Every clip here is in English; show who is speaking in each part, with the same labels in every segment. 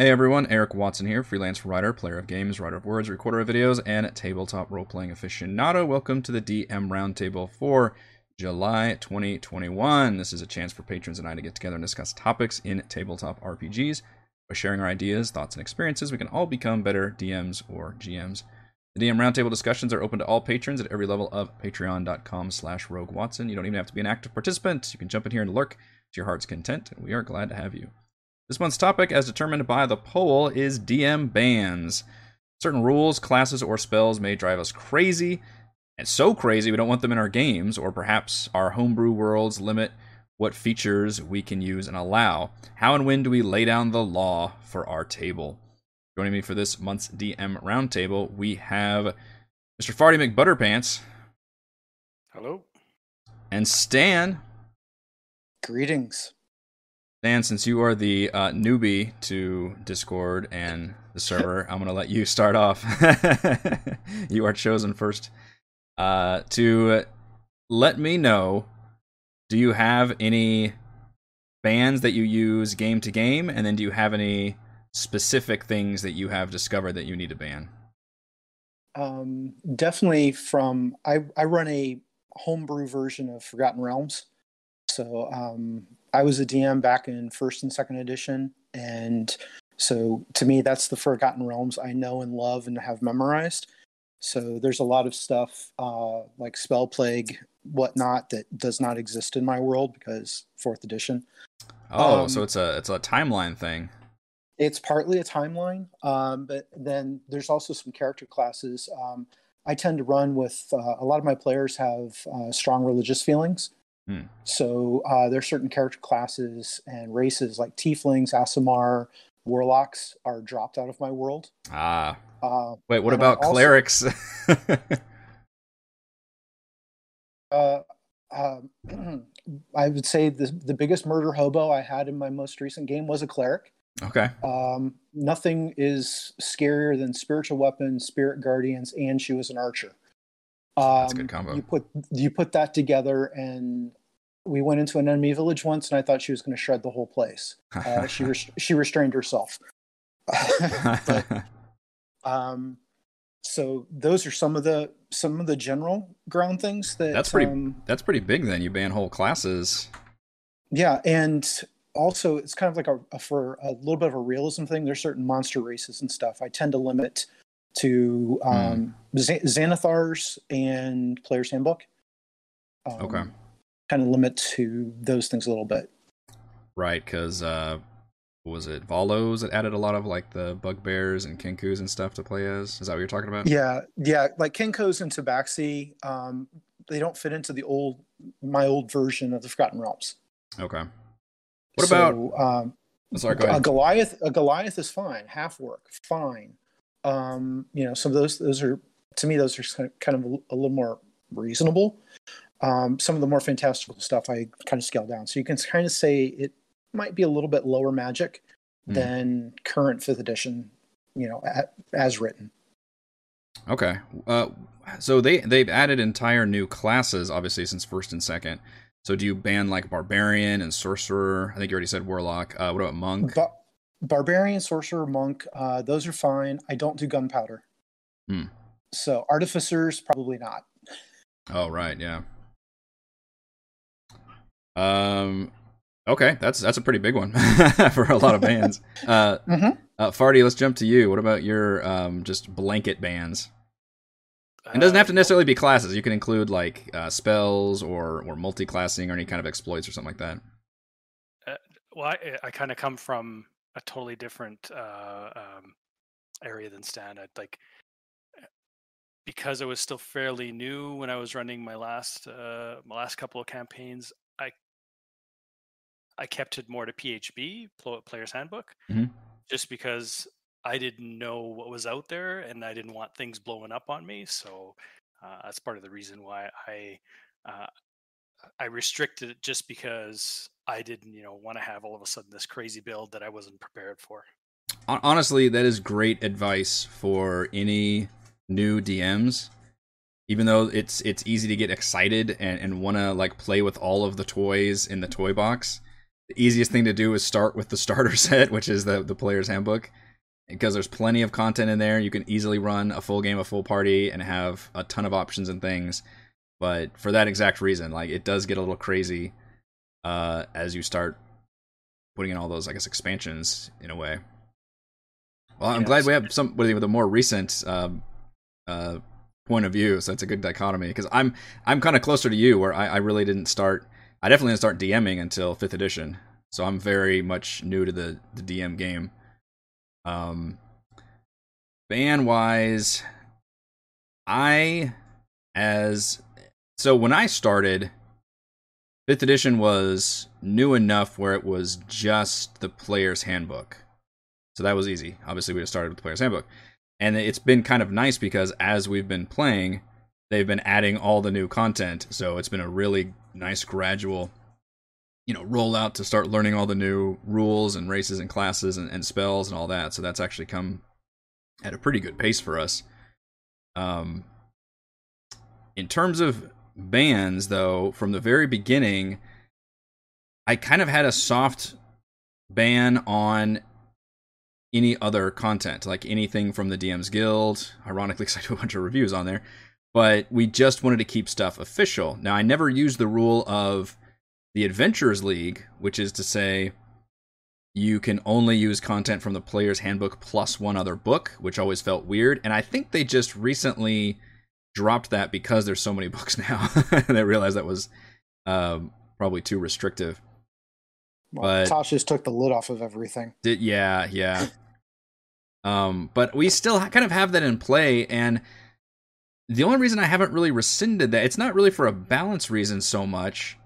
Speaker 1: Hey everyone, Eric Watson here, freelance writer, player of games, writer of words, recorder of videos, and tabletop role playing aficionado. Welcome to the DM Roundtable for July 2021. This is a chance for patrons and I to get together and discuss topics in tabletop RPGs. By sharing our ideas, thoughts, and experiences, we can all become better DMs or GMs. The DM Roundtable discussions are open to all patrons at every level of patreon.com slash rogue watson. You don't even have to be an active participant. You can jump in here and lurk to your heart's content, and we are glad to have you. This month's topic, as determined by the poll, is DM bans. Certain rules, classes, or spells may drive us crazy, and so crazy we don't want them in our games, or perhaps our homebrew worlds limit what features we can use and allow. How and when do we lay down the law for our table? Joining me for this month's DM roundtable, we have Mr. Farty McButterpants.
Speaker 2: Hello.
Speaker 1: And Stan.
Speaker 3: Greetings.
Speaker 1: Dan, since you are the uh, newbie to Discord and the server, I'm going to let you start off. you are chosen first uh, to let me know do you have any bans that you use game to game? And then do you have any specific things that you have discovered that you need to ban?
Speaker 3: Um, definitely from, I, I run a homebrew version of Forgotten Realms. So um, I was a DM back in first and second edition, and so to me, that's the Forgotten Realms I know and love and have memorized. So there's a lot of stuff uh, like spell plague, whatnot, that does not exist in my world because fourth edition.
Speaker 1: Oh, um, so it's a it's a timeline thing.
Speaker 3: It's partly a timeline, um, but then there's also some character classes. Um, I tend to run with uh, a lot of my players have uh, strong religious feelings, Hmm. So uh, there are certain character classes and races like Tieflings, Aasimar, Warlocks are dropped out of my world.
Speaker 1: Ah. Uh, Wait, what about also, clerics?
Speaker 3: uh, um, I would say the the biggest murder hobo I had in my most recent game was a cleric.
Speaker 1: Okay.
Speaker 3: Um, nothing is scarier than spiritual weapons, spirit guardians, and she was an archer.
Speaker 1: Um, That's a good combo.
Speaker 3: You put you put that together, and we went into an enemy village once, and I thought she was going to shred the whole place. Uh, she res- she restrained herself. but, um, so those are some of the some of the general ground things that
Speaker 1: that's pretty
Speaker 3: um,
Speaker 1: that's pretty big. Then you ban whole classes.
Speaker 3: Yeah, and also it's kind of like a, a, for a little bit of a realism thing. There's certain monster races and stuff. I tend to limit to um, mm. Xanathars and Player's Handbook.
Speaker 1: Um, okay.
Speaker 3: Kind of limit to those things a little bit.
Speaker 1: Right, because uh, was it Volos that added a lot of like the bugbears and Kenkus and stuff to play as? Is that what you're talking about?
Speaker 3: Yeah, yeah, like Kenkus and Tabaxi, um, they don't fit into the old my old version of the Forgotten Realms.
Speaker 1: Okay. What so, about?
Speaker 3: Um,
Speaker 1: sorry, go ahead.
Speaker 3: A Goliath, a Goliath is fine. Half orc, fine. Um, you know, some of those those are to me those are kind of a little more reasonable. Um, some of the more fantastical stuff I kind of scale down. So you can kind of say it might be a little bit lower magic mm. than current fifth edition, you know, at, as written.
Speaker 1: Okay. Uh, so they they've added entire new classes, obviously since first and second. So do you ban like barbarian and sorcerer? I think you already said warlock. Uh, what about monk?
Speaker 3: But barbarian, sorcerer, monk, uh, those are fine. I don't do gunpowder.
Speaker 1: Hmm.
Speaker 3: So artificers, probably not.
Speaker 1: Oh right, yeah. Um. Okay, that's that's a pretty big one for a lot of bands. uh, mm-hmm. uh, Farty, let's jump to you. What about your um, just blanket bans? It doesn't have to uh, necessarily be classes. You can include like uh, spells or or multi-classing or any kind of exploits or something like that.
Speaker 2: Uh, well, I, I kind of come from a totally different uh, um, area than Stan. I'd like eh, because I was still fairly new when I was running my last uh, my last couple of campaigns. I kept it more to PHB Player's Handbook,
Speaker 1: mm-hmm.
Speaker 2: just because I didn't know what was out there and I didn't want things blowing up on me. So uh, that's part of the reason why I uh, I restricted it just because I didn't, you know, want to have all of a sudden this crazy build that I wasn't prepared for.
Speaker 1: Honestly, that is great advice for any new DMs. Even though it's it's easy to get excited and, and want to like play with all of the toys in the toy box, the easiest thing to do is start with the starter set, which is the the player's handbook, because there's plenty of content in there. You can easily run a full game, a full party, and have a ton of options and things. But for that exact reason, like it does get a little crazy uh, as you start putting in all those, I guess, expansions in a way. Well, I'm glad we have somebody with a more recent um, uh, point of view, so that's a good dichotomy. Because I'm I'm kind of closer to you, where I, I really didn't start. I definitely didn't start DMing until fifth edition, so I'm very much new to the the DM game. Um, ban wise, I as so when I started, fifth edition was new enough where it was just the player's handbook. So that was easy. Obviously, we just started with the player's handbook. And it's been kind of nice because as we've been playing, they've been adding all the new content. So it's been a really nice gradual, you know, rollout to start learning all the new rules and races and classes and, and spells and all that. So that's actually come at a pretty good pace for us. Um, in terms of bans, though, from the very beginning, I kind of had a soft ban on any other content, like anything from the DM's Guild. Ironically, because I do a bunch of reviews on there, but we just wanted to keep stuff official. Now, I never used the rule of the Adventurers League, which is to say, you can only use content from the player's handbook plus one other book, which always felt weird. And I think they just recently dropped that because there's so many books now. they realized that was um, probably too restrictive.
Speaker 3: Well,
Speaker 1: But-
Speaker 3: Tasha's just took the lid off of everything.
Speaker 1: Did yeah, yeah. Um, but we still ha- kind of have that in play, and the only reason I haven't really rescinded that it's not really for a balance reason so much,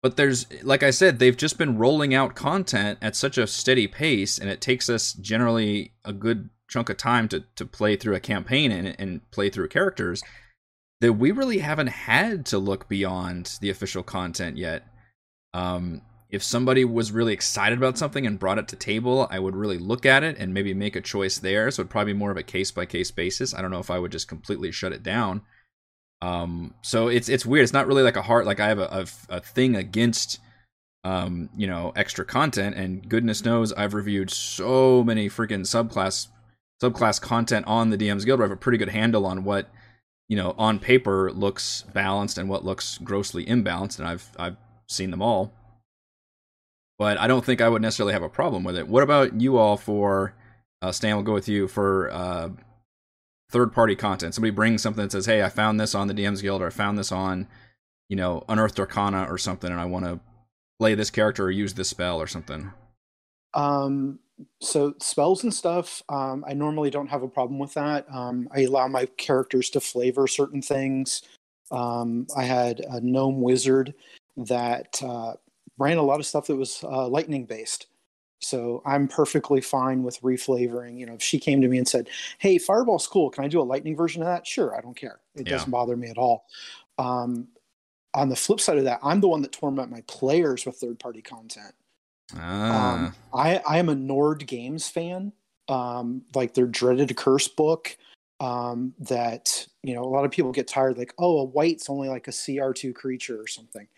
Speaker 1: but there's like I said, they've just been rolling out content at such a steady pace, and it takes us generally a good chunk of time to to play through a campaign and and play through characters that we really haven't had to look beyond the official content yet. Um, if somebody was really excited about something and brought it to table, I would really look at it and maybe make a choice there. So it'd probably be more of a case by case basis. I don't know if I would just completely shut it down. Um, so it's it's weird. It's not really like a heart like I have a, a, a thing against um, you know, extra content and goodness knows I've reviewed so many freaking subclass subclass content on the DM's Guild where I have a pretty good handle on what, you know, on paper looks balanced and what looks grossly imbalanced and I've I've seen them all but I don't think I would necessarily have a problem with it. What about you all for uh, Stan? We'll go with you for uh, third party content. Somebody brings something that says, "Hey, I found this on the DM's Guild, or I found this on, you know, Unearthed Arcana or something, and I want to play this character or use this spell or something."
Speaker 3: Um, so spells and stuff, um, I normally don't have a problem with that. Um, I allow my characters to flavor certain things. Um, I had a gnome wizard that uh, ran a lot of stuff that was uh, lightning based. So I'm perfectly fine with reflavoring. You know, if she came to me and said, "Hey, Fireball's cool. Can I do a lightning version of that?" Sure, I don't care. It
Speaker 1: Yeah.
Speaker 3: doesn't bother me at all. Um, on the flip side of that, I'm the one that torment my players with third party content.
Speaker 1: Ah,
Speaker 3: Um, I I am a Nord Games fan. Um, like their Dreaded Accursed book. Um, that you know a lot of people get tired like oh a wight's only like a CR2 creature or something.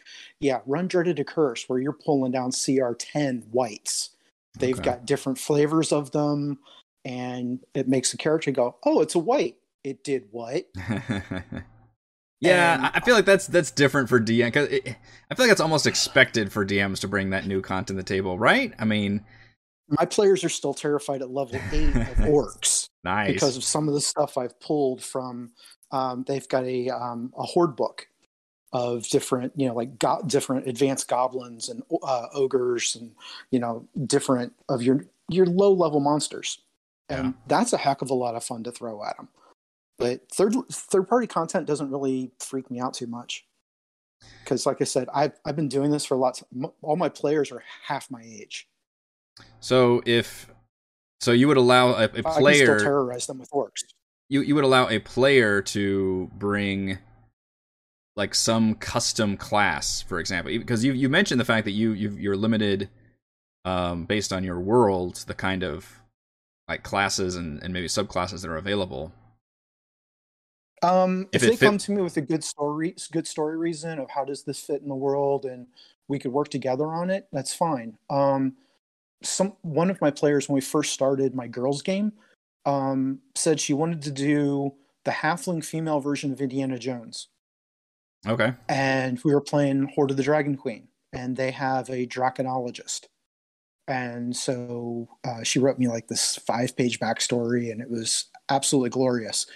Speaker 3: Yeah, run Dreaded Accursed where you're pulling down CR10 wights. They've
Speaker 1: Okay.
Speaker 3: got different flavors of them, and it makes the character go oh it's a white. It did what?
Speaker 1: yeah,
Speaker 3: And-
Speaker 1: I- I feel like that's that's different for DM because I feel like it's almost expected for DMs to bring that new content to the table, right? I mean,
Speaker 3: My players are still terrified at level eight of orcs.
Speaker 1: Nice
Speaker 3: because of some of the stuff I've pulled from. Um, they've got a um, a horde book of different, you know, like go- different advanced goblins and uh, ogres, and you know, different of your your low level monsters, and
Speaker 1: Yeah.
Speaker 3: that's a heck of a lot of fun to throw at them. But third third party content doesn't really freak me out too much because, like I said, I've I've been doing this for lots. m- All my players are half my age.
Speaker 1: So if so, you would allow a, a
Speaker 3: still
Speaker 1: player
Speaker 3: terrorize them with orcs.
Speaker 1: you you would allow a player to bring like some custom class, for example, because you you mentioned the fact that you you you're limited um, based on your world, the kind of like classes and, and maybe subclasses that are available.
Speaker 3: Um,
Speaker 1: If
Speaker 3: if, they
Speaker 1: fit-
Speaker 3: come to me with a good story, good story reason of how does this fit in the world, and we could work together on it, that's fine. Um, some one of my players when we first started my girls game um, said she wanted to do the halfling female version of Indiana Jones,
Speaker 1: Okay.
Speaker 3: and we were playing Hoard of the Dragon Queen, and they have a draconologist. And so uh, she wrote me like this five page backstory, and it was absolutely glorious.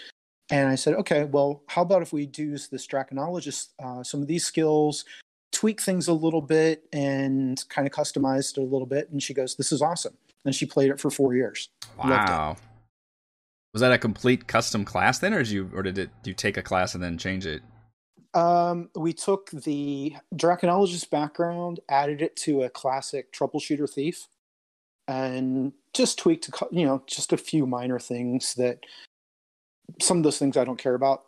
Speaker 3: And I said, okay, well, how about if we do this draconologist, uh, some of these skills, tweak things a little bit, and kind of customize it a little bit? And she goes, this is awesome. And she played it for four years.
Speaker 1: Wow. Was that a complete custom class then, or did you, or did it? You take a class and then change it?
Speaker 3: Um, we took the draconologist background, added it to a classic troubleshooter thief, and just tweaked, you know, just a few minor things that some of those things I don't care about.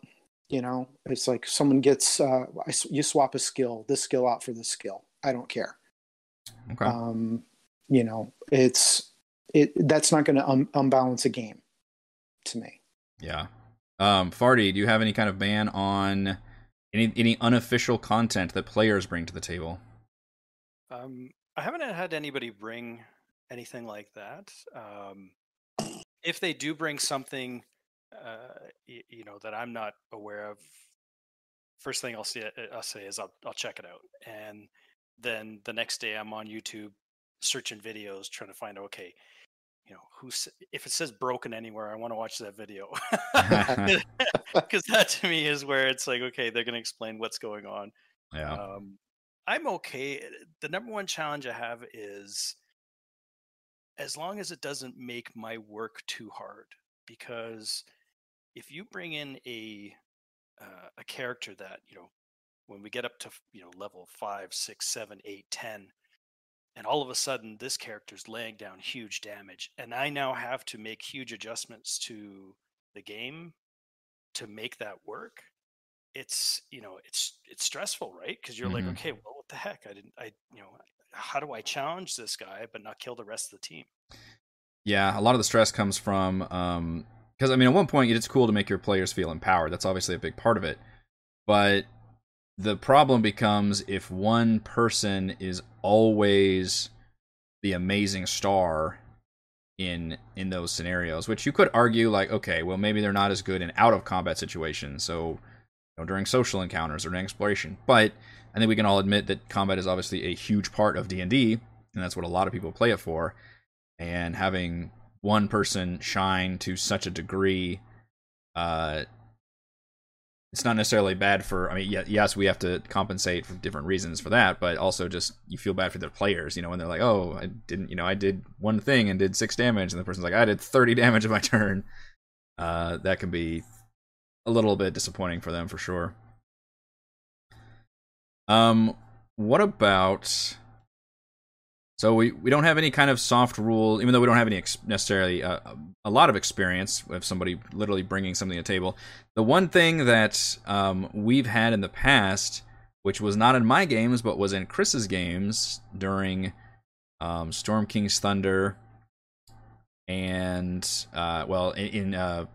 Speaker 3: You know, it's like someone gets uh, I s- you swap a skill, this skill out for this skill. I don't care.
Speaker 1: Okay.
Speaker 3: Um, you know, it's it that's not going to un- unbalance a game to me.
Speaker 1: yeah. Um, Farty, do you have any kind of ban on any any unofficial content that players bring to the table?
Speaker 2: Um, I haven't had anybody bring anything like that. Um, if they do bring something, uh, y- you know, that I'm not aware of, first thing I'll see, uh, I'll say is I'll I'll check it out, and then the next day I'm on YouTube searching videos trying to find okay, you know, who's if it says broken anywhere, I want to watch that video because that to me is where it's like okay, they're going to explain what's going on.
Speaker 1: Yeah.
Speaker 2: Um, I'm okay. The number one challenge I have is as long as it doesn't make my work too hard. Because if you bring in a uh, a character that you know, when we get up to you know level five, six, seven, eight, ten, and all of a sudden this character's laying down huge damage, and I now have to make huge adjustments to the game to make that work it's you know it's it's stressful right? Because you're
Speaker 1: Mhm.
Speaker 2: like okay well what the heck? I didn't i you know how do i challenge this guy but not kill the rest of the team?
Speaker 1: Yeah, a lot of the stress comes from um because I mean at one point it's cool to make your players feel empowered. That's obviously a big part of it. But the problem becomes if one person is always the amazing star in in those scenarios, which you could argue like okay, well maybe they're not as good in out of combat situations. So you know, during social encounters or during exploration. But I think we can all admit that combat is obviously a huge part of D&D and that's what a lot of people play it for and having one person shine to such a degree uh it's not necessarily bad for i mean yes we have to compensate for different reasons for that but also just you feel bad for the players you know when they're like oh i didn't you know i did one thing and did six damage and the person's like i did 30 damage in my turn. Uh that can be a little bit disappointing for them for sure. Um what about so we, we don't have any kind of soft rule, even though we don't have any ex- necessarily uh, a lot of experience with somebody literally bringing something to the table. The one thing that um, we've had in the past, which was not in my games but was in Chris's games during um, Storm King's Thunder, and uh, well in in, uh,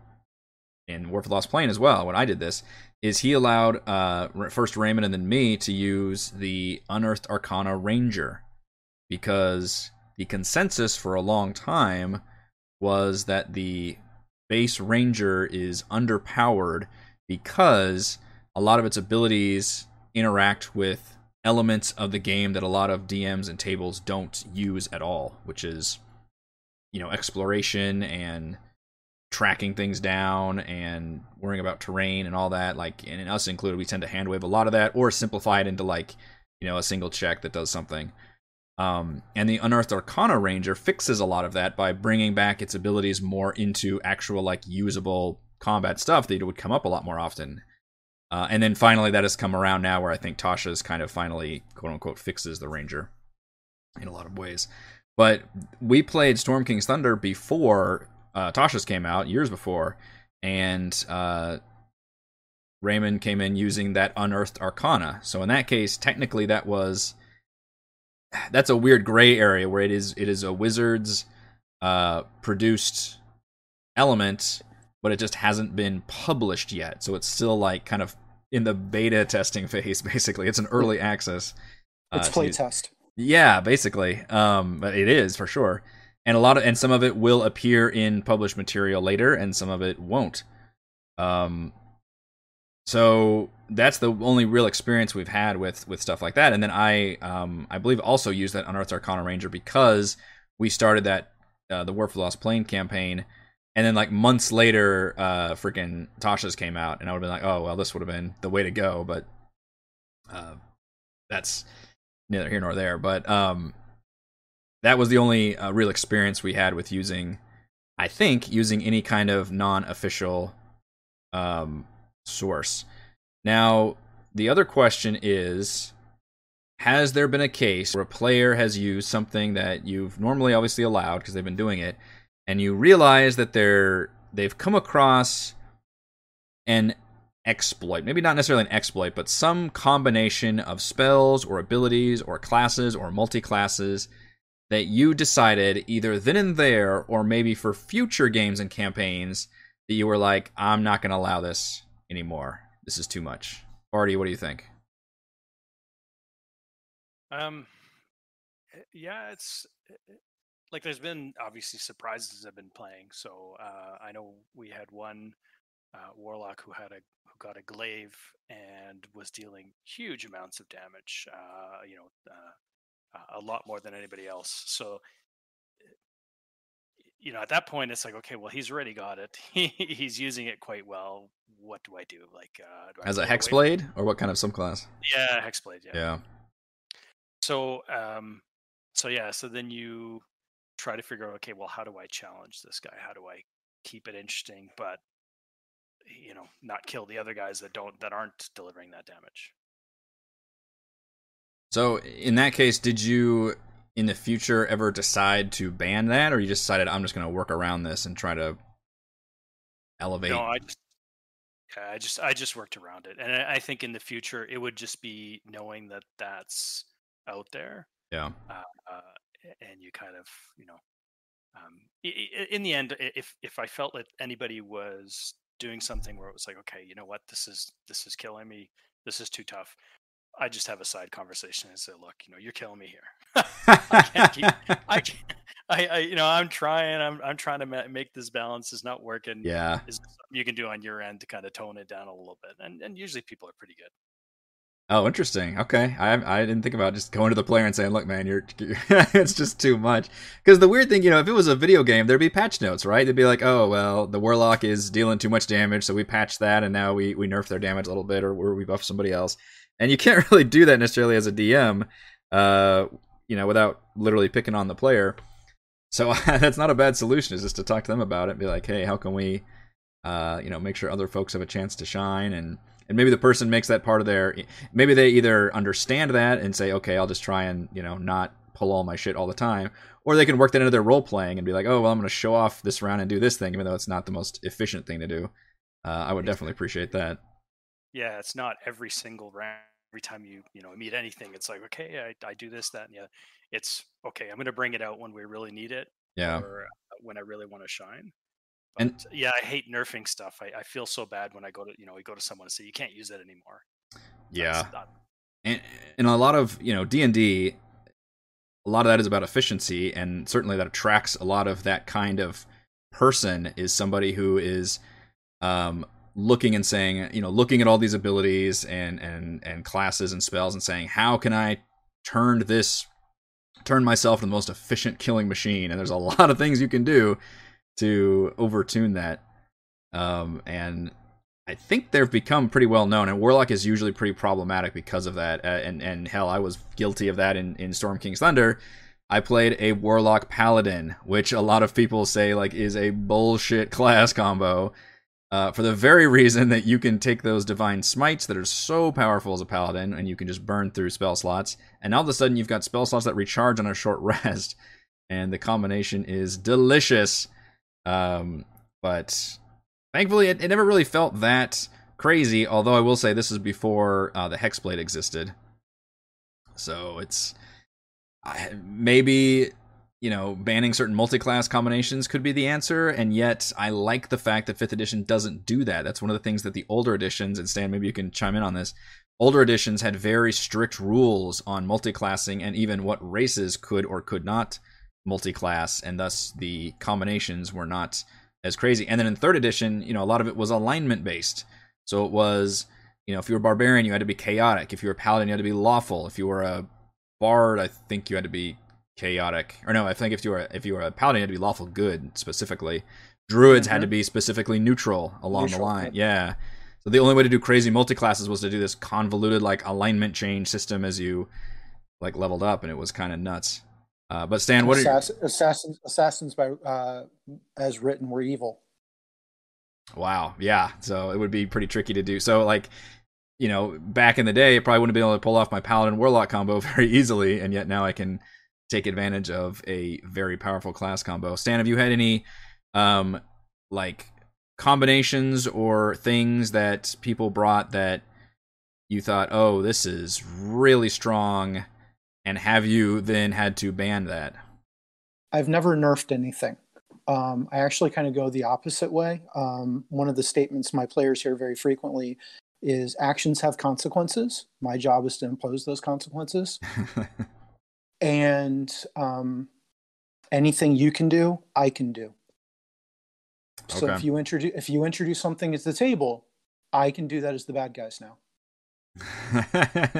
Speaker 1: in War for Lost Plane as well. When I did this, is he allowed uh, first Raymond and then me to use the Unearthed Arcana Ranger because the consensus for a long time was that the base ranger is underpowered because a lot of its abilities interact with elements of the game that a lot of DMs and tables don't use at all, which is you know exploration and tracking things down and worrying about terrain and all that like and us included we tend to hand wave a lot of that or simplify it into like you know a single check that does something um, and the Unearthed Arcana Ranger fixes a lot of that by bringing back its abilities more into actual, like, usable combat stuff that would come up a lot more often. Uh, and then finally, that has come around now where I think Tasha's kind of finally, quote unquote, fixes the Ranger in a lot of ways. But we played Storm King's Thunder before uh, Tasha's came out, years before, and uh, Raymond came in using that Unearthed Arcana. So in that case, technically, that was that's a weird gray area where it is it is a wizard's uh produced element but it just hasn't been published yet. So it's still like kind of in the beta testing phase. Basically, it's an early access.
Speaker 3: It's
Speaker 1: uh,
Speaker 3: play
Speaker 1: to-
Speaker 3: test.
Speaker 1: yeah, basically. Um, but it is for sure. And a lot of and some of it will appear in published material later, and some of it won't. Um, so that's the only real experience we've had with with stuff like that. And then I um I believe also used that Unearthed Arcana Ranger because we started that uh, the War for Lost Plane campaign, and then like months later, uh, freaking Tasha's came out, and I would have been like, oh well, this would have been the way to go, but uh, that's neither here nor there. But um, that was the only uh, real experience we had with using, I think, using any kind of non-official um, source. Now, the other question is Has there been a case where a player has used something that you've normally obviously allowed because they've been doing it, and you realize that they're they've come across an exploit, maybe not necessarily an exploit, but some combination of spells or abilities or classes or multi classes that you decided either then and there or maybe for future games and campaigns that you were like, I'm not going to allow this anymore. This is too much. Farty, what do you think?
Speaker 2: Um, yeah, it's like there's been obviously surprises I've been playing. So uh, I know we had one uh, warlock who had a who got a glaive and was dealing huge amounts of damage. Uh, you know, uh, a lot more than anybody else. So you know, at that point, it's like, okay, well, he's already got it. He, he's using it quite well. What do I do? Like, uh, do I
Speaker 1: As a
Speaker 2: away?
Speaker 1: hexblade or what kind of subclass?
Speaker 2: Yeah, hexblade. Yeah.
Speaker 1: Yeah.
Speaker 2: So, um, so yeah, so then you try to figure out, okay, well, how do I challenge this guy? How do I keep it interesting, but you know, not kill the other guys that don't that aren't delivering that damage?
Speaker 1: So in that case, did you in the future ever decide to ban that, or you just decided I'm just going to work around this and try to elevate?
Speaker 2: No, I just, yeah, I just, I just worked around it, and I think in the future it would just be knowing that that's out there,
Speaker 1: yeah.
Speaker 2: uh, uh, and you kind of, you know, um, in the end, if if I felt that anybody was doing something where it was like, okay, you know what, this is this is killing me, this is too tough, I just have a side conversation and say, look, you know, you're killing me here. I can't keep, I, can't, I, I, you know, I'm trying, I'm, I'm trying to ma- make this balance. It's not working.
Speaker 1: yeah.
Speaker 2: Is you can do on your end to kind of tone it down a little bit? And and usually people are pretty good.
Speaker 1: Oh, interesting. Okay, I I didn't think about just going to the player and saying, "Look, man, you're it's just too much." Because the weird thing, you know, if it was a video game, there'd be patch notes, right? They'd be like, "Oh, well, the warlock is dealing too much damage, so we patched that, and now we we nerf their damage a little bit, or, or we buff somebody else." And you can't really do that necessarily as a DM, uh, you know, without literally picking on the player. So that's not a bad solution. Is just to talk to them about it, and be like, "Hey, how can we, uh, you know, make sure other folks have a chance to shine and." and maybe the person makes that part of their maybe they either understand that and say okay i'll just try and you know not pull all my shit all the time or they can work that into their role playing and be like oh well i'm going to show off this round and do this thing even though it's not the most efficient thing to do uh, i would definitely appreciate that
Speaker 2: Yeah, it's not every single round. Every time you you know meet anything, it's like okay, I, I do this, that, and yeah. It's okay. I'm going to bring it out when we really need it,
Speaker 1: yeah
Speaker 2: or uh, when I really want to shine.
Speaker 1: And-
Speaker 2: yeah, I hate nerfing stuff. I, I feel so bad when I go to you know we go to someone and say you can't use that anymore.
Speaker 1: yeah
Speaker 2: not-
Speaker 1: and, and a lot of you know d&d a lot of that is about efficiency and certainly that attracts a lot of that kind of person is somebody who is um, looking and saying you know looking at all these abilities and and and classes and spells and saying how can i turn this turn myself into the most efficient killing machine and there's a lot of things you can do to overtune that um, and I think they've become pretty well known, and Warlock is usually pretty problematic because of that. Uh, and and hell, I was guilty of that in in Storm King's Thunder. I played a Warlock Paladin, which a lot of people say like is a bullshit class combo. Uh, for the very reason that you can take those divine smites that are so powerful as a paladin, and you can just burn through spell slots, and all of a sudden you've got spell slots that recharge on a short rest, and the combination is delicious. Um, but thankfully it, it never really felt that crazy although i will say this is before uh, the hexblade existed. So it's I, maybe you know, banning certain multi-class combinations could be the answer, and yet I like the fact that fifth edition doesn't do that. That's one of the things that the older editions, and Stan, maybe you can chime in on this. Older editions had very strict rules on multi-classing and even what races could or could not multi-class, and thus the combinations were not as crazy. And then in third edition, you know, a lot of it was alignment based. So it was, you know, if you were barbarian, you had to be chaotic. If you were paladin, you had to be lawful. If you were a bard, I think you had to be chaotic. Or no, I think if you were if you were a paladin, you had to be lawful good specifically. Druids mm-hmm. had to be specifically neutral along neutral, the line. Yeah. So the only way to do crazy multi-classes was to do this convoluted like alignment change system as you like leveled up, and it was kind of nuts. Uh, but Stan, what
Speaker 3: Assass- are assassins? Assassins by uh, as written were evil.
Speaker 1: Wow. Yeah. So it would be pretty tricky to do. So like, you know, back in the day, I probably wouldn't have been able to pull off my paladin warlock combo very easily, and yet now I can take advantage of a very powerful class combo. Stan, have you had any um like combinations or things that people brought that you thought, "Oh, this is really strong," and have you then had to ban that?
Speaker 3: I've never nerfed anything. Um, I actually kind of go the opposite way. Um, one of the statements my players hear very frequently is actions have consequences. My job is to impose those consequences. and um, anything you can do, I can do. So okay. if you introduce if you introduce something at the table, I can do that as the bad guys now.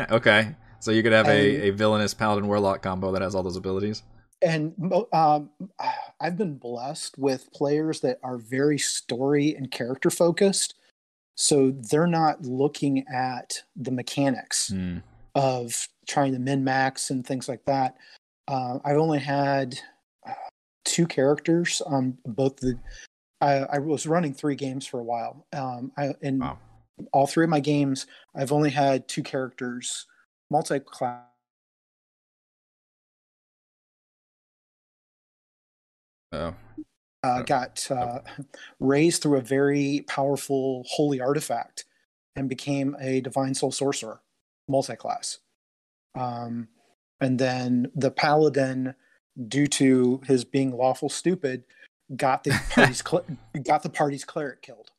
Speaker 1: okay, so you could have and, a, a villainous paladin warlock combo that has all those abilities.
Speaker 3: And um, I've been blessed with players that are very story and character focused, so they're not looking at the mechanics mm. Of trying to min max and things like that. Uh, I've only had uh, two characters on both the. I, I, was running three games for a while. Um, I, in wow. all three of my games, I've only had two characters multi class.
Speaker 1: Oh.
Speaker 3: Uh, got uh, raised through a very powerful holy artifact and became a divine soul sorcerer multi-class um, and then the paladin, due to his being lawful stupid, got the party's cl- got the party's cleric killed.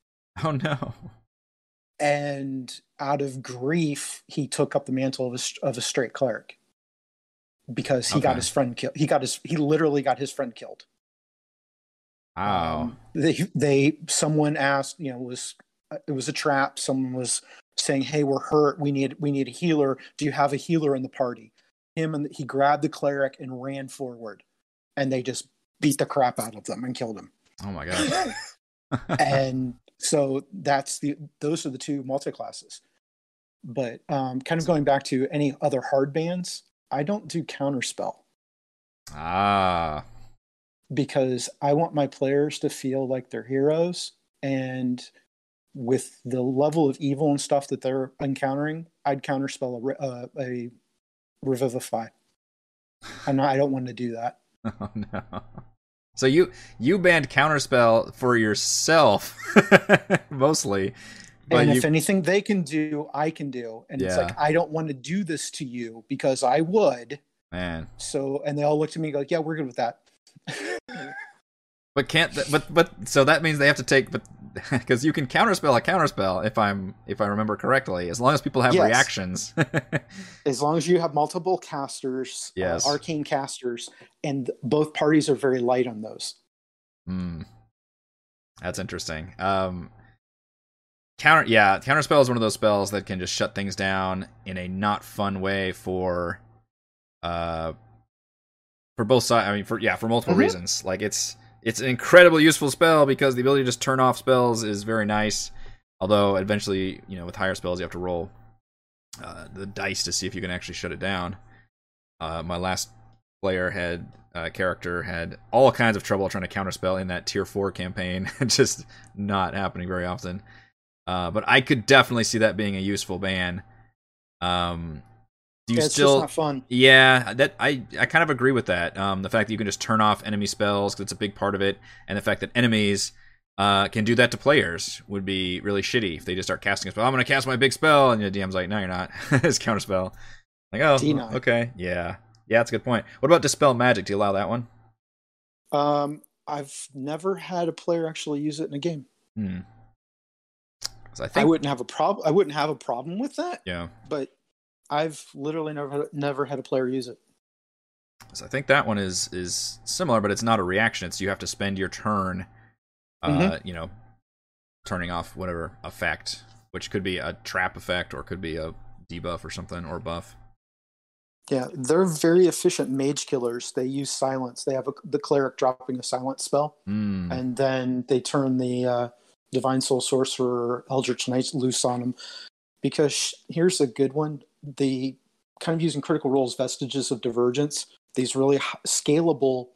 Speaker 1: Oh no!
Speaker 3: And out of grief, he took up the mantle of a, of a straight cleric because he okay. got his friend killed. He got his he literally got his friend killed.
Speaker 1: Wow. Um,
Speaker 3: they they someone asked, you know, was it was a trap. Someone was saying, "Hey, we're hurt. We need we need a healer. Do you have a healer in the party?" Him and he grabbed the cleric and ran forward, and they just beat the crap out of them and killed him.
Speaker 1: Oh my god!
Speaker 3: and so that's the those are the two multi classes. But um, kind of going back to any other hard bands, I don't do counterspell.
Speaker 1: Ah.
Speaker 3: Because I want my players to feel like they're heroes and with the level of evil and stuff that they're encountering, I'd counterspell a, uh, a revivify. And I don't want to do that.
Speaker 1: Oh no. So you you banned counterspell for yourself mostly.
Speaker 3: and if anything they can do, I can do. And yeah. it's like I don't want to do this to you because I would.
Speaker 1: Man.
Speaker 3: So and they all looked at me and go, Yeah, we're good with that.
Speaker 1: but can't but but so that means they have to take but because you can counterspell a counterspell if I'm if I remember correctly, as long as people have yes. reactions.
Speaker 3: as long as you have multiple casters, uh, yes. Uh, arcane casters, and both parties are very light on those.
Speaker 1: Hmm. That's interesting. Um, counter, yeah, counterspell is one of those spells that can just shut things down in a not fun way for, uh, for both sides. I mean, for yeah, for multiple mm-hmm. reasons. Like it's it's an incredibly useful spell because the ability to just turn off spells is very nice. Although eventually, you know, with higher spells, you have to roll uh, the dice to see if you can actually shut it down. Uh, my last player had uh, character had all kinds of trouble trying to counterspell in that tier four campaign, just not happening very often. Uh, but I could definitely see that being a useful ban. Um,
Speaker 3: you yeah, still fun?
Speaker 1: Yeah, that I I kind of agree with that. Um, the fact that you can just turn off enemy spells because it's a big part of it, and the fact that enemies uh, can do that to players would be really shitty if they just start casting a spell. I'm going to cast my big spell, and the DM's like, "No, you're not. it's counter spell. Like, oh, okay, yeah, yeah, that's a good point. What about dispel magic? Do you allow that one?
Speaker 3: Um, I've never had a player actually use it in a game.
Speaker 1: Hmm. I
Speaker 3: I
Speaker 1: think
Speaker 3: wouldn't have a problem. I wouldn't have a problem with that,
Speaker 1: yeah.
Speaker 3: but I've literally never never had a player use it.
Speaker 1: So I think that one is is similar, but it's not a reaction. It's you have to spend your turn, uh,
Speaker 3: Mhm.
Speaker 1: you know, turning off whatever effect, which could be a trap effect or could be a debuff or something or buff.
Speaker 3: Yeah, they're very efficient mage killers. They use silence. They have a, the cleric dropping a silence spell,
Speaker 1: Mm.
Speaker 3: and then they turn the uh, divine soul sorcerer eldritch knight loose on them. Because sh- here's a good one: the kind of using critical roles, vestiges of divergence. These really h- scalable,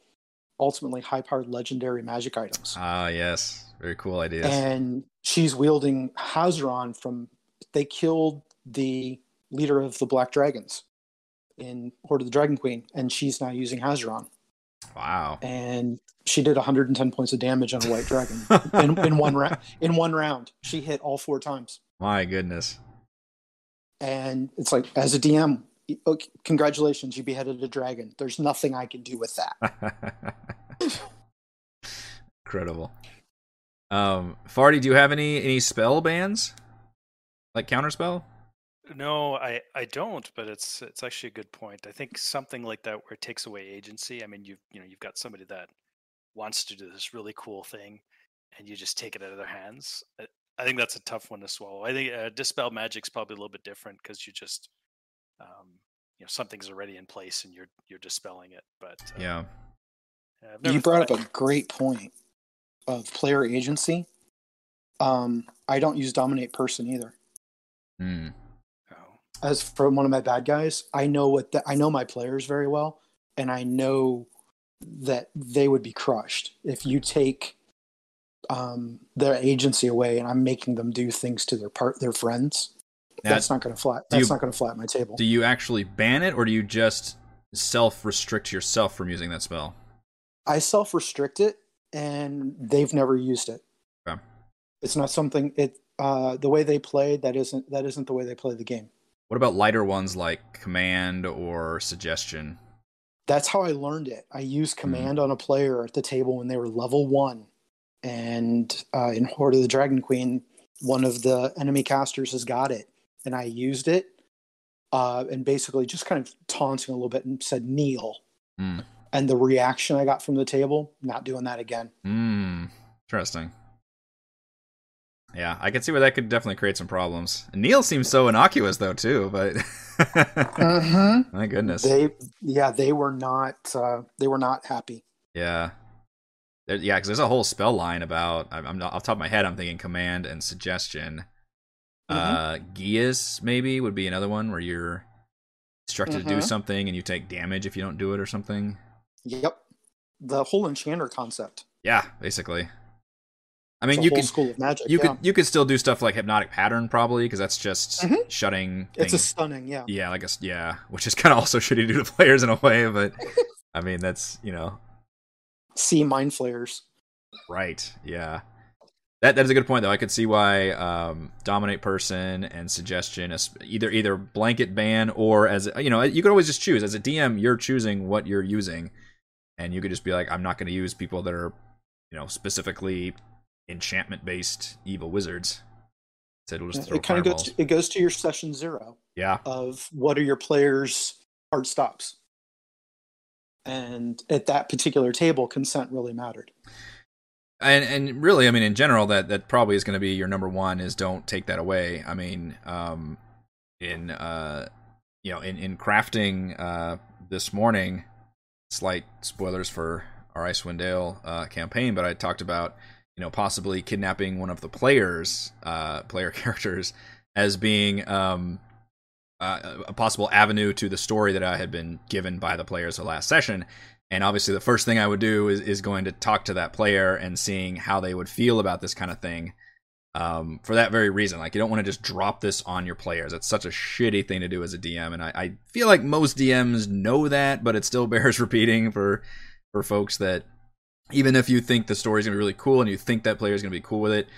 Speaker 3: ultimately high-powered legendary magic items.
Speaker 1: Ah, yes, very cool ideas.
Speaker 3: and she's wielding Hazirawn from. They killed the leader of the Black Dragons in Hoard of the Dragon Queen, and she's now using Hazirawn.
Speaker 1: wow.
Speaker 3: And she did 110 points of damage on a white dragon in, in one round. In one round, she hit all four times.
Speaker 1: My goodness.
Speaker 3: And it's like, as a DM, okay, congratulations, you beheaded a dragon. There's nothing I can do with that.
Speaker 1: Incredible. Um, Farty, do you have any any spell bans? Like counterspell?
Speaker 2: No, I, I don't, but it's it's actually a good point. I think something like that where it takes away agency. I mean, you've you know you've got somebody that wants to do this really cool thing, and you just take it out of their hands. I- I think that's a tough one to swallow. I think uh, dispel magic's probably a little bit different because you just um, you know something's already in place and you're you're dispelling it. But uh,
Speaker 1: Yeah.
Speaker 2: I've
Speaker 3: You brought
Speaker 2: thought-
Speaker 3: up a great point of player agency. Um, I don't use dominate person either.
Speaker 2: Oh,
Speaker 3: as from one of my bad guys, I know what the, I know my players very well, and I know that they would be crushed if you take um, their agency away, and I'm making them do things to their part their friends.
Speaker 1: Now,
Speaker 3: that's not going to flat.
Speaker 1: do
Speaker 3: That's
Speaker 1: you-
Speaker 3: not going to flat my table.
Speaker 1: Do you actually ban it, or do you just self restrict yourself from using that spell?
Speaker 3: I self restrict it, and they've never used it.
Speaker 1: Okay.
Speaker 3: It's not something. It uh, the way they play that isn't that isn't the way they play the game.
Speaker 1: What about lighter ones like command or suggestion?
Speaker 3: that's how I learned it. I used command on a player at the table when they were level one, and uh, in Hoard of the Dragon Queen, one of the enemy casters has got it, and I used it, uh, and basically just kind of taunting a little bit and said kneel,
Speaker 1: Hmm.
Speaker 3: and the reaction I got from the table, not doing that again.
Speaker 1: Hmm. Interesting. Yeah, I can see where that could definitely create some problems. Kneel seems so innocuous though too, but
Speaker 3: Mm-hmm.
Speaker 1: my goodness.
Speaker 3: They, yeah, they were not, uh, they were not happy.
Speaker 1: Yeah. There, yeah, because there's a whole spell line about. I'm, I'm not, off the top of my head. I'm thinking command and suggestion. Uh, Geas maybe would be another one where you're instructed to do
Speaker 3: Mhm.
Speaker 1: something and you take damage if you don't do it or something.
Speaker 3: Yep, the whole enchanter concept.
Speaker 1: Yeah, basically. I mean, you could
Speaker 3: school of magic.
Speaker 1: you
Speaker 3: yeah.
Speaker 1: could you could still do stuff like hypnotic pattern probably because that's just
Speaker 3: Mhm.
Speaker 1: shutting.
Speaker 3: It's a stunning, yeah.
Speaker 1: yeah, like a yeah, which is kind of also shitty to do to players in a way, but I mean that's you know
Speaker 3: See mind flayers.
Speaker 1: Right. Yeah. That that is a good point though. I could see why um, dominate person and suggestion is either either blanket ban or as you know you could always just choose as a DM you're choosing what you're using, and you could just be like I'm not going to use people that are you know specifically enchantment based evil wizards. So it'll just throw
Speaker 3: it kind of goes. To, it goes to your session zero
Speaker 1: yeah.
Speaker 3: of what are your players' hard stops, and at that particular table, consent really mattered.
Speaker 1: and and really i mean in general that that probably is going to be your number one is don't take that away i mean um in uh you know in in crafting uh this morning slight spoilers for our icewind dale uh campaign but i talked about you know possibly kidnapping one of the players uh player characters as being um uh, a possible avenue to the story that I had been given by the players the last session, and obviously, the first thing I would do is, is going to talk to that player and seeing how they would feel about this kind of thing. Um, for that very reason, like you don't want to just drop this on your players. It's such a shitty thing to do as a DM, and I, I feel like most DMs know that, but it still bears repeating for for folks that even if you think the story's gonna be really cool and you think that player's gonna be cool with it,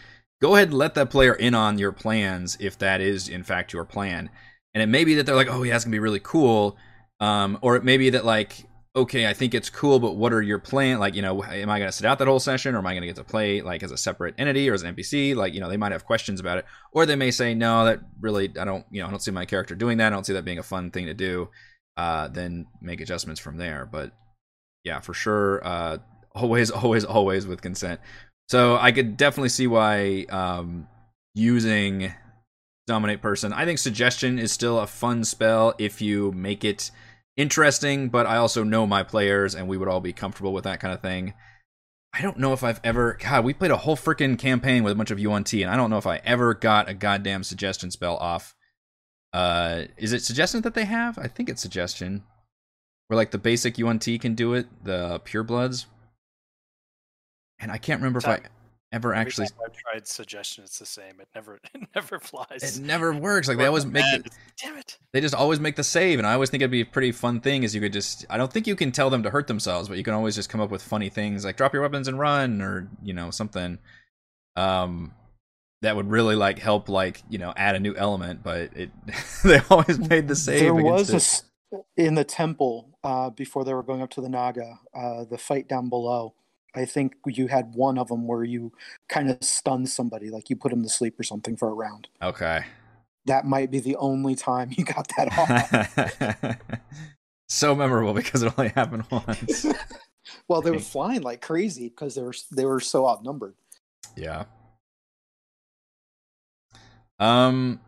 Speaker 1: go ahead and let that player in on your plans if that is in fact your plan. And it may be that they're like, oh yeah, it's gonna be really cool, um, or it may be that like okay, I think it's cool, but what are your plan? Like, you know, am I to sit out that whole session, or am I to get to play like as a separate entity or as an NPC? Like, you know, they might have questions about it, or they may say, no, that really, I don't, you know, I don't see my character doing that. I don't see that being a fun thing to do. Uh, then make adjustments from there. But yeah, for sure, uh, always, always, always with consent. So I could definitely see why um, using dominate person. I think suggestion is still a fun spell if you make it interesting, but I also know my players and we would all be comfortable with that kind of thing. I don't know if I've ever God, we played a whole freaking campaign with a bunch of yuan-ti and I don't know if I ever got a goddamn suggestion spell off. Uh is it suggestion that they have? I think it's suggestion. Where like the basic yuan-ti can do it, the pure bloods. And I can't remember if I ever
Speaker 2: Every
Speaker 1: actually
Speaker 2: I've tried suggestion, it's the same. It never, it never flies.
Speaker 1: it never works. Like they always make the,
Speaker 2: Damn it!
Speaker 1: they just always make the save and i always think it'd be a pretty fun thing is you could just i don't think you can tell them to hurt themselves but you can always just come up with funny things like drop your weapons and run or you know something um that would really like help like you know add a new element but it they always made the save
Speaker 3: there was a in the temple uh, before they were going up to the Naga, uh, the fight down below. I think you had one of them where you kind of stunned somebody, like you put them to sleep or something for a round.
Speaker 1: okay
Speaker 3: That might be the only time you got that off.
Speaker 1: so memorable because it only happened once
Speaker 3: well, they were flying like crazy because they were they were so outnumbered.
Speaker 1: Yeah. Um,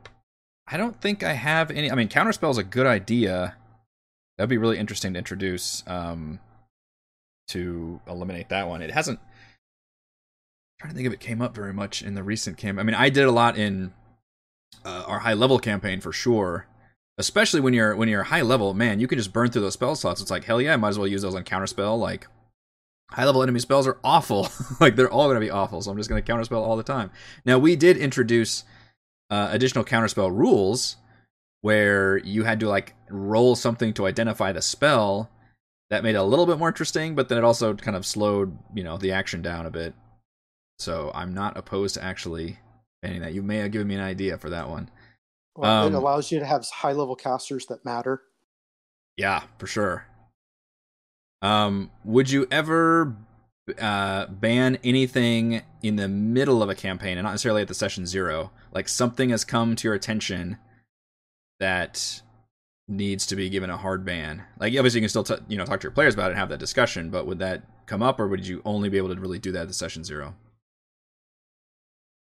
Speaker 1: I don't think I have any. I mean, counterspell is a good idea. That'd be really interesting to introduce. Um, to eliminate that one. It hasn't. I'm trying to think if it came up very much in the recent camp. I mean, I did a lot in uh, our high level campaign for sure. Especially when you're when you're high level, man, you can just burn through those spell slots. It's like hell yeah, I might as well use those on counterspell. Like high level enemy spells are awful. like they're all to be awful. So I'm just to counterspell all the time. Now we did introduce uh, additional counterspell rules where you had to like roll something to identify the spell. That made it a little bit more interesting, but then it also kind of slowed you know the action down a bit. So I'm not opposed to actually banning that. You may have given me an idea for that one.
Speaker 3: Well,
Speaker 1: Um,
Speaker 3: it allows you to have high level casters that matter.
Speaker 1: Yeah, for sure. Um, would you ever uh, ban anything in the middle of a campaign and not necessarily at the session zero? Like something has come to your attention that needs to be given a hard ban. Like obviously you can still t- you know talk to your players about it and have that discussion, but would that come up or would you only be able to really do that at the session zero?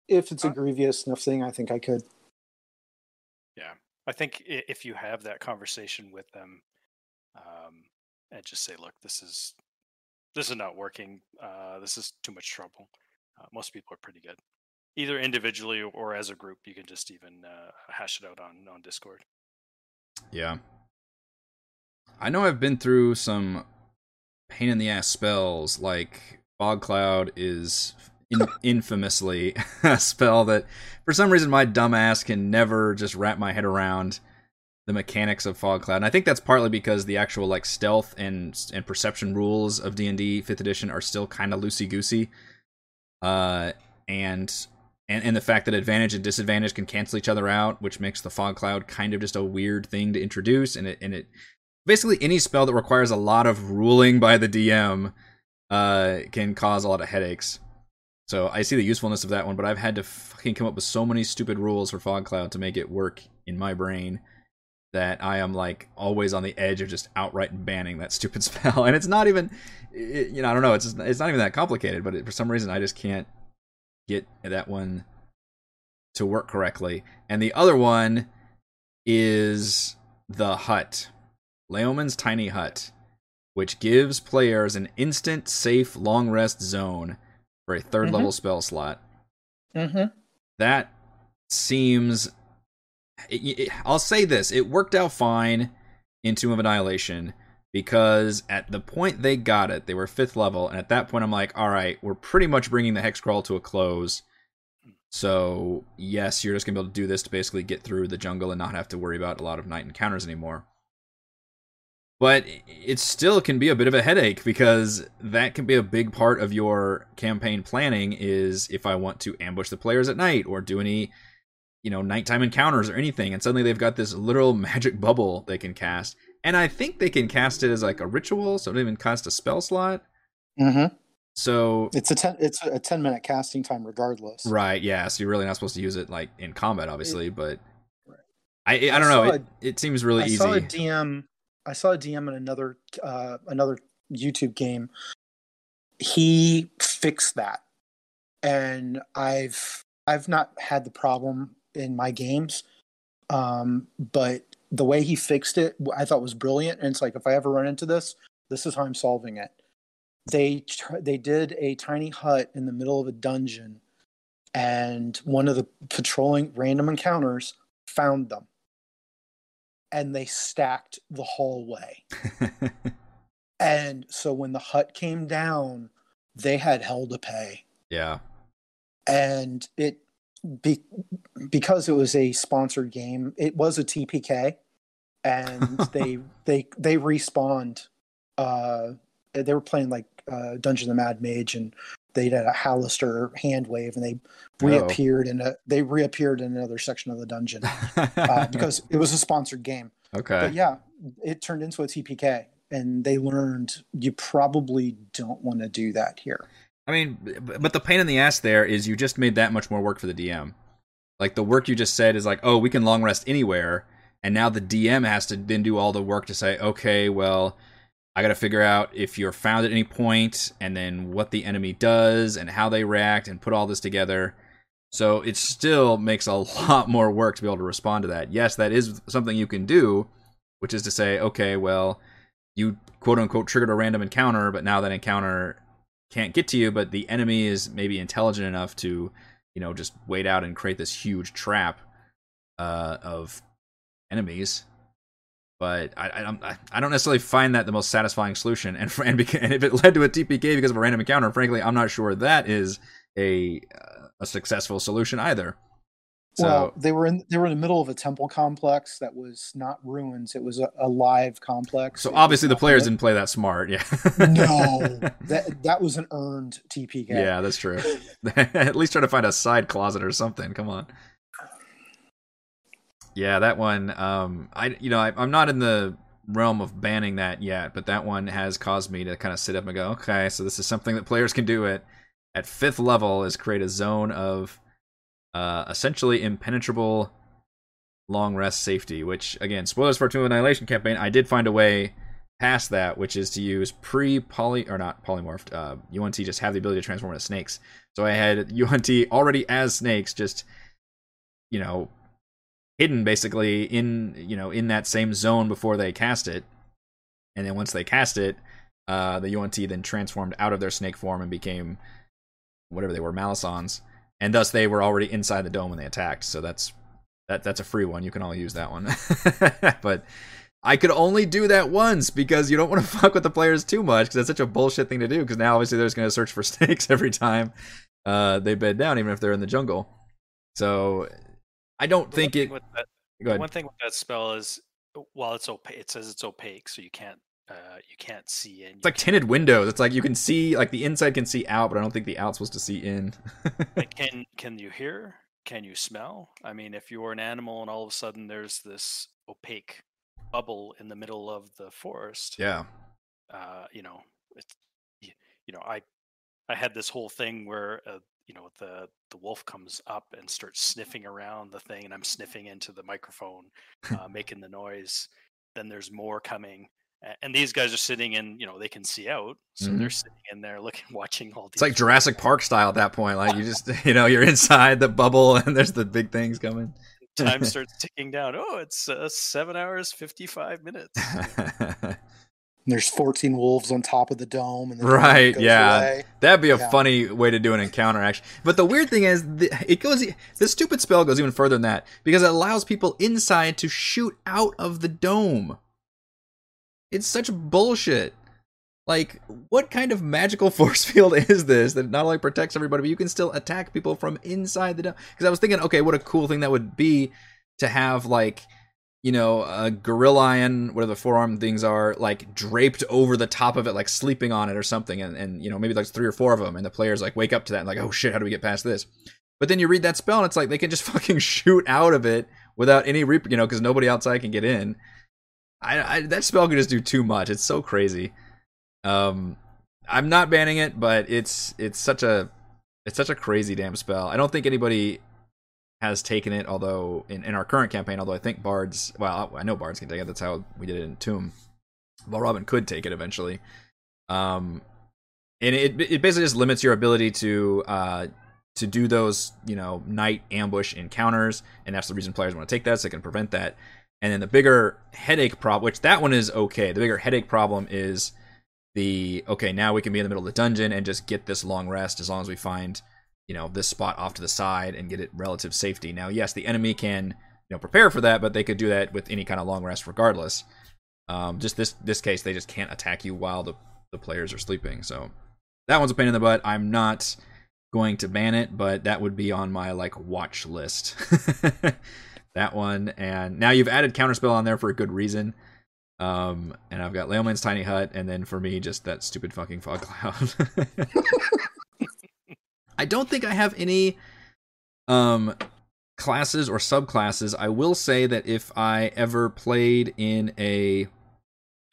Speaker 3: If it's a
Speaker 2: Uh,
Speaker 3: grievous enough thing, I think I could.
Speaker 2: Yeah, I think if you have that conversation with them, um, and just say, "Look, this is this is not working. Uh, this is too much trouble." Uh, most people are pretty good, either individually or as a group. You can just even uh, hash it out on on Discord.
Speaker 1: Yeah. I know I've been through some pain in the ass spells, like Fog Cloud is in- infamously a spell that, for some reason, my dumb ass can never just wrap my head around the mechanics of Fog Cloud. And I think that's partly because the actual like stealth and and perception rules of D and D Fifth Edition are still kind of loosey goosey, uh, and and and the fact that advantage and disadvantage can cancel each other out, which makes the fog cloud kind of just a weird thing to introduce. And it and it basically any spell that requires a lot of ruling by the DM uh, can cause a lot of headaches. So I see the usefulness of that one, but I've had to fucking come up with so many stupid rules for fog cloud to make it work in my brain that I am like always on the edge of just outright banning that stupid spell. And it's not even, it, you know, I don't know, it's just, it's not even that complicated, but it, for some reason I just can't get that one to work correctly. And the other one is the hut, Leomund's tiny hut, which gives players an instant safe long rest zone for a 3rd
Speaker 3: Mhm.
Speaker 1: level spell slot.
Speaker 3: Mm-hmm.
Speaker 1: That seems. It, it, I'll say this: it worked out fine in Tomb of Annihilation because at the point they got it, they were fifth level, and at that point, I'm like, all right, we're pretty much bringing the hex crawl to a close. So yes, you're just gonna be able to do this to basically get through the jungle and not have to worry about a lot of night encounters anymore. But it still can be a bit of a headache because that can be a big part of your campaign planning is if I want to ambush the players at night or do any you know nighttime encounters or anything and suddenly they've got this literal magic bubble they can cast and I think they can cast it as like a ritual, so it doesn't even cost a spell slot.
Speaker 3: Mm-hmm.
Speaker 1: So
Speaker 3: It's a ten. It's a ten minute casting time, regardless.
Speaker 1: right, yeah. So you're really not supposed to use it like in combat, obviously, but
Speaker 3: Right.
Speaker 1: I I
Speaker 3: I
Speaker 1: don't know.
Speaker 3: saw
Speaker 1: It, it seems really
Speaker 3: I
Speaker 1: easy.
Speaker 3: saw a DM. I saw a DM in another uh, another YouTube game. He fixed that, and I've I've not had the problem in my games, um, but the way he fixed it, I thought was brilliant. And it's like if I ever run into this, this is how I'm solving it. They tr- they did a tiny hut in the middle of a dungeon, and one of the patrolling random encounters found them and they stacked the hallway. And so when the hut came down, they had hell to pay.
Speaker 1: yeah.
Speaker 3: And it be, because it was a sponsored game, it was a TPK and they they they respawned uh they were playing like uh Dungeon of the Mad Mage and they did a Halaster hand wave and they
Speaker 1: Oh.
Speaker 3: reappeared in a they reappeared in another section of the dungeon uh, because it was a sponsored game.
Speaker 1: okay.
Speaker 3: But yeah, it turned into a TPK, and they learned you probably don't want to do that here.
Speaker 1: I mean, but the pain in the ass there is you just made that much more work for the DM. Like the work you just said is like, oh, we can long rest anywhere, and now the DM has to then do all the work to say, okay, well, I got to figure out if you're found at any point, and then what the enemy does, and how they react, and put all this together. So it still makes a lot more work to be able to respond to that. Yes, that is something you can do, which is to say, okay, well, you quote unquote triggered a random encounter, but now that encounter can't get to you, but the enemy is maybe intelligent enough to, you know, just wait out and create this huge trap uh, of enemies. But I, I don't, I don't necessarily find that the most satisfying solution. And, and, beca- and if it led to a TPK because of a random encounter, frankly, I'm not sure that is a uh, a successful solution either. So
Speaker 3: well, they were in they were in the middle of a temple complex that was not ruins; it was a, a live complex.
Speaker 1: so
Speaker 3: It
Speaker 1: obviously the players didn't play that smart. Yeah.
Speaker 3: no, that that was an earned TPK.
Speaker 1: Yeah, that's true. At least try to find a side closet or something. Come on. Yeah, that one. Um, I you know I, I'm not in the realm of banning that yet, but that one has caused me to kind of sit up and go, okay, so this is something that players can do at at fifth level is create a zone of uh, essentially impenetrable long rest safety. Which again, spoilers for Tomb of Annihilation campaign. I did find a way past that, which is to use pre poly or not polymorphed. Uh, yuan-ti just have the ability to transform into snakes. So I had yuan-ti already as snakes, just you know hidden basically in you know in that same zone before they cast it, and then once they cast it, uh, the yuan-ti then transformed out of their snake form and became whatever they were, Malisons, and thus they were already inside the dome when they attacked. So that's that that's a free one. You can all use that one, but. I could only do that once because you don't want to fuck with the players too much because that's such a bullshit thing to do. Because now obviously they're just going to search for snakes every time uh, they bed down, even if they're in the jungle. So I don't
Speaker 2: The
Speaker 1: think it.
Speaker 2: that,
Speaker 1: Go ahead.
Speaker 2: One thing with that spell is, while it's opaque, it says it's opaque, so you can't uh, you can't see in.
Speaker 1: It's like tinted windows. It's like you can see, like the inside can see out, but I don't think the out's supposed to see in.
Speaker 2: Like, can can you hear? Can you smell? I mean, if you're an animal and all of a sudden there's this opaque bubble in the middle of the forest,
Speaker 1: yeah.
Speaker 2: uh, you know, it's you know, I I had this whole thing where uh, you know the the wolf comes up and starts sniffing around the thing, and I'm sniffing into the microphone, uh, making the noise. Then there's more coming, and these guys are sitting in, you know, they can see out, so they're sitting in there looking, watching all these.
Speaker 1: It's like Jurassic Park style at that point. Like you just, you know, you're inside the bubble and there's the big things coming.
Speaker 2: Time starts ticking down. Oh, it's uh, seven hours fifty five minutes.
Speaker 3: There's 14 wolves on top of the dome, and the
Speaker 1: Right,
Speaker 3: goes
Speaker 1: yeah.
Speaker 3: away.
Speaker 1: That'd be a
Speaker 3: Yeah.
Speaker 1: funny way to do an encounter, actually. But the weird thing is, the, it goes. The stupid spell goes even further than that because it allows people inside to shoot out of the dome. It's such bullshit. Like, what kind of magical force field is this that not only protects everybody, but you can still attack people from inside the dome? Because I was thinking, okay, what a cool thing that would be to have like you know, a gorilla gorillion, whatever the forearm things are, like draped over the top of it, like sleeping on it or something, and, and you know, maybe like three or four of them, and the players like wake up to that and like, oh shit, how do we get past this? But then you read that spell and it's like they can just fucking shoot out of it without any reap, you know, because nobody outside can get in. I, I that spell can just do too much. It's so crazy. Um, I'm not banning it, but it's it's such a it's such a crazy damn spell. I don't think anybody has taken it, although in, in our current campaign, although I think bards, well, I know bards can take it. That's how we did it in Tomb. Well, Robin could take it eventually. Um, and it it basically just limits your ability to uh to do those you know night ambush encounters, and that's the reason players want to take that so they can prevent that. And then the bigger headache problem, which that one is okay. The bigger headache problem is the okay now we can be in the middle of the dungeon and just get this long rest as long as we find you know this spot off to the side and get it relative safety. Now, yes, the enemy can you know prepare for that, but they could do that with any kind of long rest regardless. Um, just this this case, they just can't attack you while the the players are sleeping. So that one's a pain in the butt. I'm not going to ban it, but that would be on my like watch list. that one, and now you've added counterspell on there for a good reason. Um, and I've got Leomund's tiny hut, and then for me, just that stupid fucking fog cloud. I don't think I have any um classes or subclasses. I will say that if I ever played in a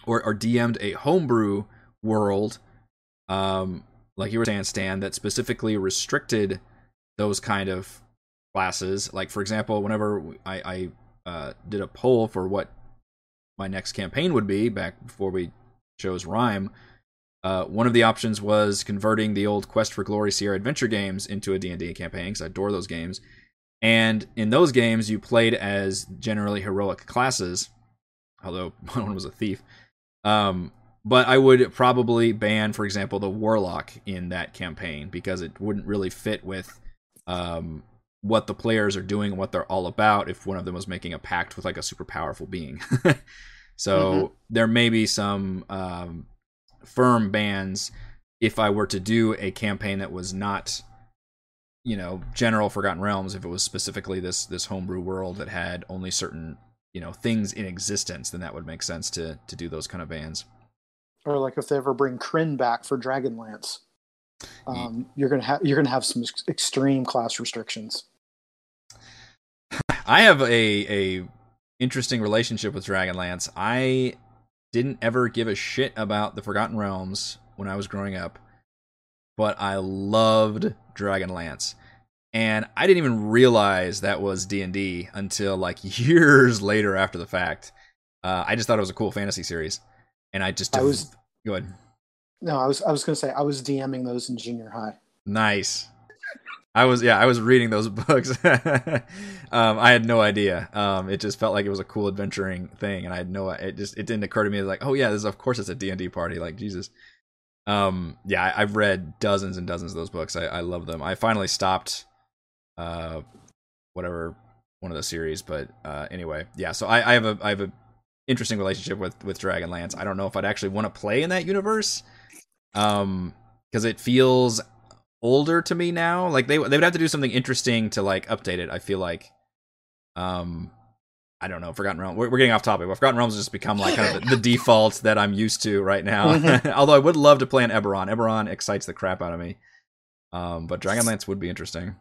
Speaker 1: or, or DM'd a homebrew world, um, like you were saying, Stan, that specifically restricted those kind of classes. Like for example, whenever I, I uh, did a poll for what my next campaign would be back before we chose Rime, uh, one of the options was converting the old Quest for Glory Sierra Adventure games into a D&D campaign because I adore those games. And in those games, you played as generally heroic classes, although one was a thief. Um, but I would probably ban, for example, the warlock in that campaign because it wouldn't really fit with um, what the players are doing and what they're all about. If one of them was making a pact with like a super powerful being, so mm-hmm. there may be some um, firm bans if I were to do a campaign that was not you know general forgotten realms if it was specifically this this homebrew world that had only certain you know things in existence then that would make sense to to do those kind of bans
Speaker 3: or like if they ever bring Krynn back for Dragonlance, um, you're gonna have you're gonna have some extreme class restrictions.
Speaker 1: I have a a interesting relationship with Dragonlance. I didn't ever give a shit about the Forgotten Realms when I was growing up, but I loved Dragonlance. And I didn't even realize that was D and D until like years later after the fact. Uh, I just thought it was a cool fantasy series and I just
Speaker 3: I was
Speaker 1: go ahead.
Speaker 3: No, I was I was gonna say I was DMing those in junior high.
Speaker 1: Nice. I was yeah I was reading those books. um, I had no idea. Um, it just felt like it was a cool adventuring thing, and I had no. It just it didn't occur to me like oh yeah this is, of course it's a D and D party like Jesus. Um, yeah, I, have read dozens and dozens of those books. I, I love them. I finally stopped, uh, whatever one of the series, but uh, anyway, yeah. So I, I have a I have a interesting relationship with with Dragonlance. I don't know if I'd actually want to play in that universe, um, because it feels older to me now. Like they they would have to do something interesting to like update it. I feel like, um, I don't know. Forgotten Realms. We're, we're getting off topic. But Forgotten Realms has just become like kind of the, the default that I'm used to right now. Mm-hmm. Although I would love to play an Eberron. Eberron excites the crap out of me. Um, but Dragonlance would be interesting.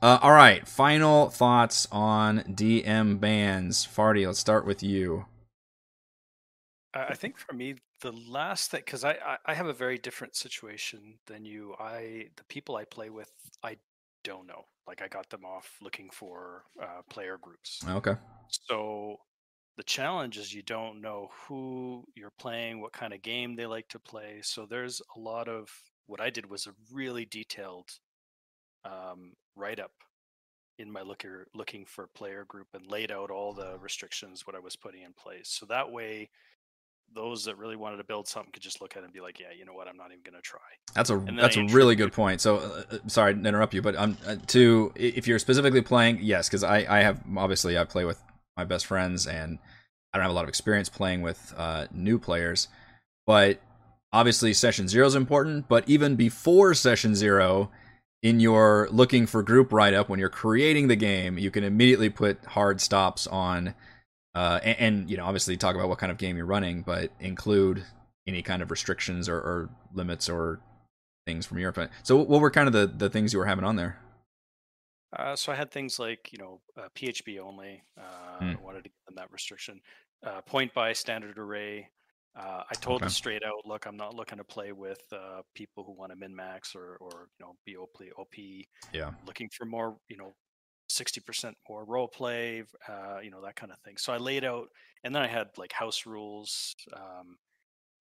Speaker 1: Uh, all right, final thoughts on DM bans. Farty, let's start with you.
Speaker 2: I think for me, the last thing, because I, I I have a very different situation than you. I the people I play with, I don't know. Like I got them off looking for uh, player groups.
Speaker 1: Okay.
Speaker 2: So the challenge is you don't know who you're playing, what kind of game they like to play. So there's a lot of what I did was a really detailed um, write up in my looker looking for player group and laid out all the restrictions what I was putting in place. So that way those that really wanted to build something could just look at it and be like, yeah, you know what, I'm not even going to try.
Speaker 1: That's a that's a really good point. So, uh, uh, sorry to interrupt you, but um, uh, to if you're specifically playing, yes, because I I have obviously I play with my best friends and I don't have a lot of experience playing with uh, new players, but obviously session zero is important. But even before session zero, in your looking for group write up when you're creating the game, you can immediately put hard stops on uh, and, and, you know obviously talk about what kind of game you're running, but include any kind of restrictions or, or limits or things from your point. So what were kind of the the things you were having on there?
Speaker 2: Uh, so I had things like you know uh, PHB only. Uh, mm. I wanted to give them that restriction. uh, point buy standard array. Uh, I told
Speaker 1: Okay.
Speaker 2: them straight out, look, I'm not looking to play with uh, people who want to min max or, or you know be OP, OP.
Speaker 1: Yeah.
Speaker 2: Looking for more, you know, sixty percent more role play, uh, you know that kind of thing. So I laid out, and then I had like house rules. Um,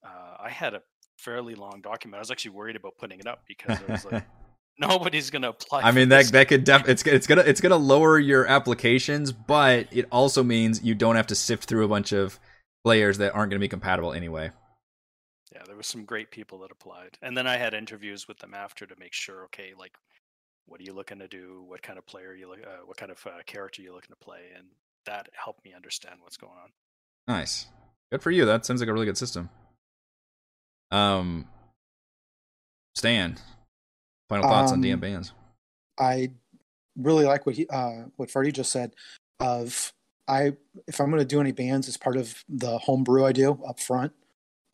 Speaker 2: uh, I had a fairly long document. I was actually worried about putting it up because I was like, nobody's gonna apply.
Speaker 1: I mean that that could def- it's it's gonna it's gonna lower your applications, but it also means you don't have to sift through a bunch of players that aren't going to be compatible anyway.
Speaker 2: yeah, there was some great people that applied, and then I had interviews with them after to make sure. Okay, like, what are you looking to do? What kind of player you look? Uh, what kind of uh, character you looking to play? And that helped me understand what's going on.
Speaker 1: Nice, good for you. That sounds like a really good system. Um, Stan, final thoughts on
Speaker 3: Um,
Speaker 1: DM bands?
Speaker 3: I really like what he uh, what Freddie just said. Of I, if I'm going to do any bands, it's part of the homebrew I do up front.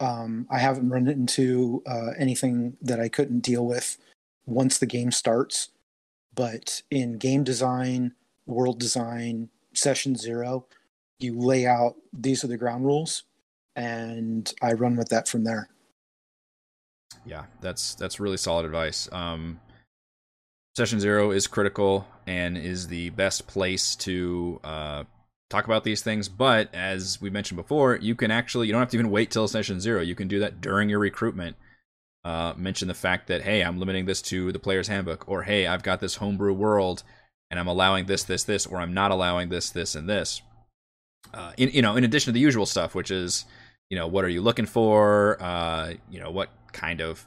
Speaker 3: Um, I haven't run into uh, anything that I couldn't deal with once the game starts. But in game design, world design, session zero, you lay out these are the ground rules, and I run with that from there.
Speaker 1: Yeah, that's that's really solid advice. Um, session zero is critical and is the best place to uh, talk about these things. But as we mentioned before, you can actually you don't have to even wait till session zero. You can do that during your recruitment. Uh, mention the fact that hey, I'm limiting this to the player's handbook, or hey, I've got this homebrew world, and I'm allowing this, this, this, or I'm not allowing this, this, and this. Uh, in you know, in addition to the usual stuff, which is you know what are you looking for, uh, you know what kind of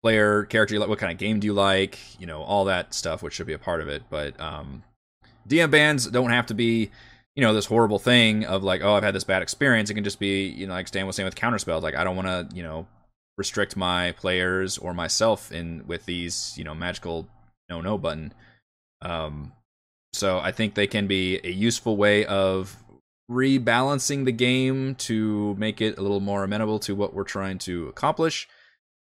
Speaker 1: player character you like, what kind of game do you like, you know all that stuff, which should be a part of it. But um, DM bans don't have to be you know this horrible thing of like oh I've had this bad experience. It can just be you know like Stan was saying with counterspells, like I don't want to you know restrict my players or myself in with these you know magical no no button. Um, so I think they can be a useful way of rebalancing the game to make it a little more amenable to what we're trying to accomplish,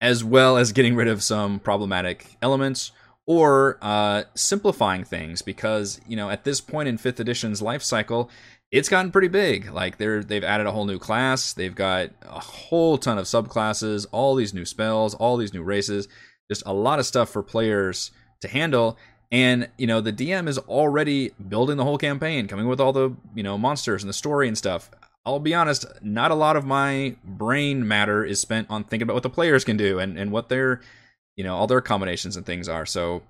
Speaker 1: as well as getting rid of some problematic elements or uh, simplifying things. Because you know, at this point in fifth edition's life cycle, it's gotten pretty big. Like they're they've added a whole new class, they've got a whole ton of subclasses, all these new spells, all these new races, just a lot of stuff for players to handle. And you know the dm is already building the whole campaign coming with all the you know monsters and the story and stuff. I'll be honest not a lot of my brain matter is spent on thinking about what the players can do and, and what their you know all their combinations and things are. So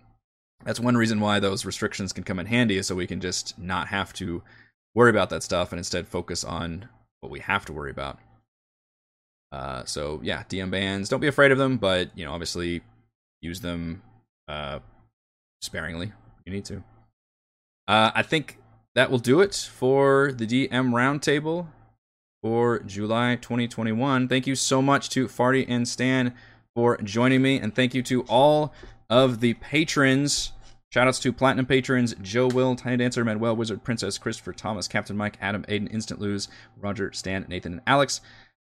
Speaker 1: that's one reason why those restrictions can come in handy is so we can just not have to worry about that stuff and instead focus on what we have to worry about uh, so yeah dm bans don't be afraid of them but you know obviously use them uh, sparingly. You need to. Uh, I think that will do it for the DM Roundtable for July 2021. Thank you so much to Farty and Stan for joining me, and thank you to all of the patrons. Shoutouts to Platinum patrons Joe Will, Tiny Dancer, Manuel Wizard, Princess, Christopher Thomas, Captain Mike, Adam, Aiden, Instant Lose, Roger, Stan, Nathan, and Alex.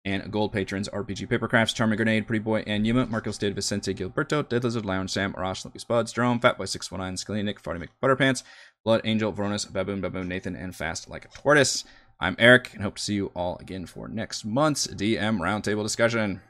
Speaker 1: And gold patrons RPG Papercrafts, Charming Grenade, Pretty Boy, and Yuma, Marcos Did, Vicente, Gilberto, Dead Lizard, Lounge, Sam, Arash, Lumpy Spuds, Jerome, Fatboy 619, Skelly, Nick, Farty McButterpants, Blood Angel, Veronis, Baboon, Baboon, Nathan, and Fast Like a Tortoise. I'm Eric, and hope to see you all again for next month's DM Roundtable discussion.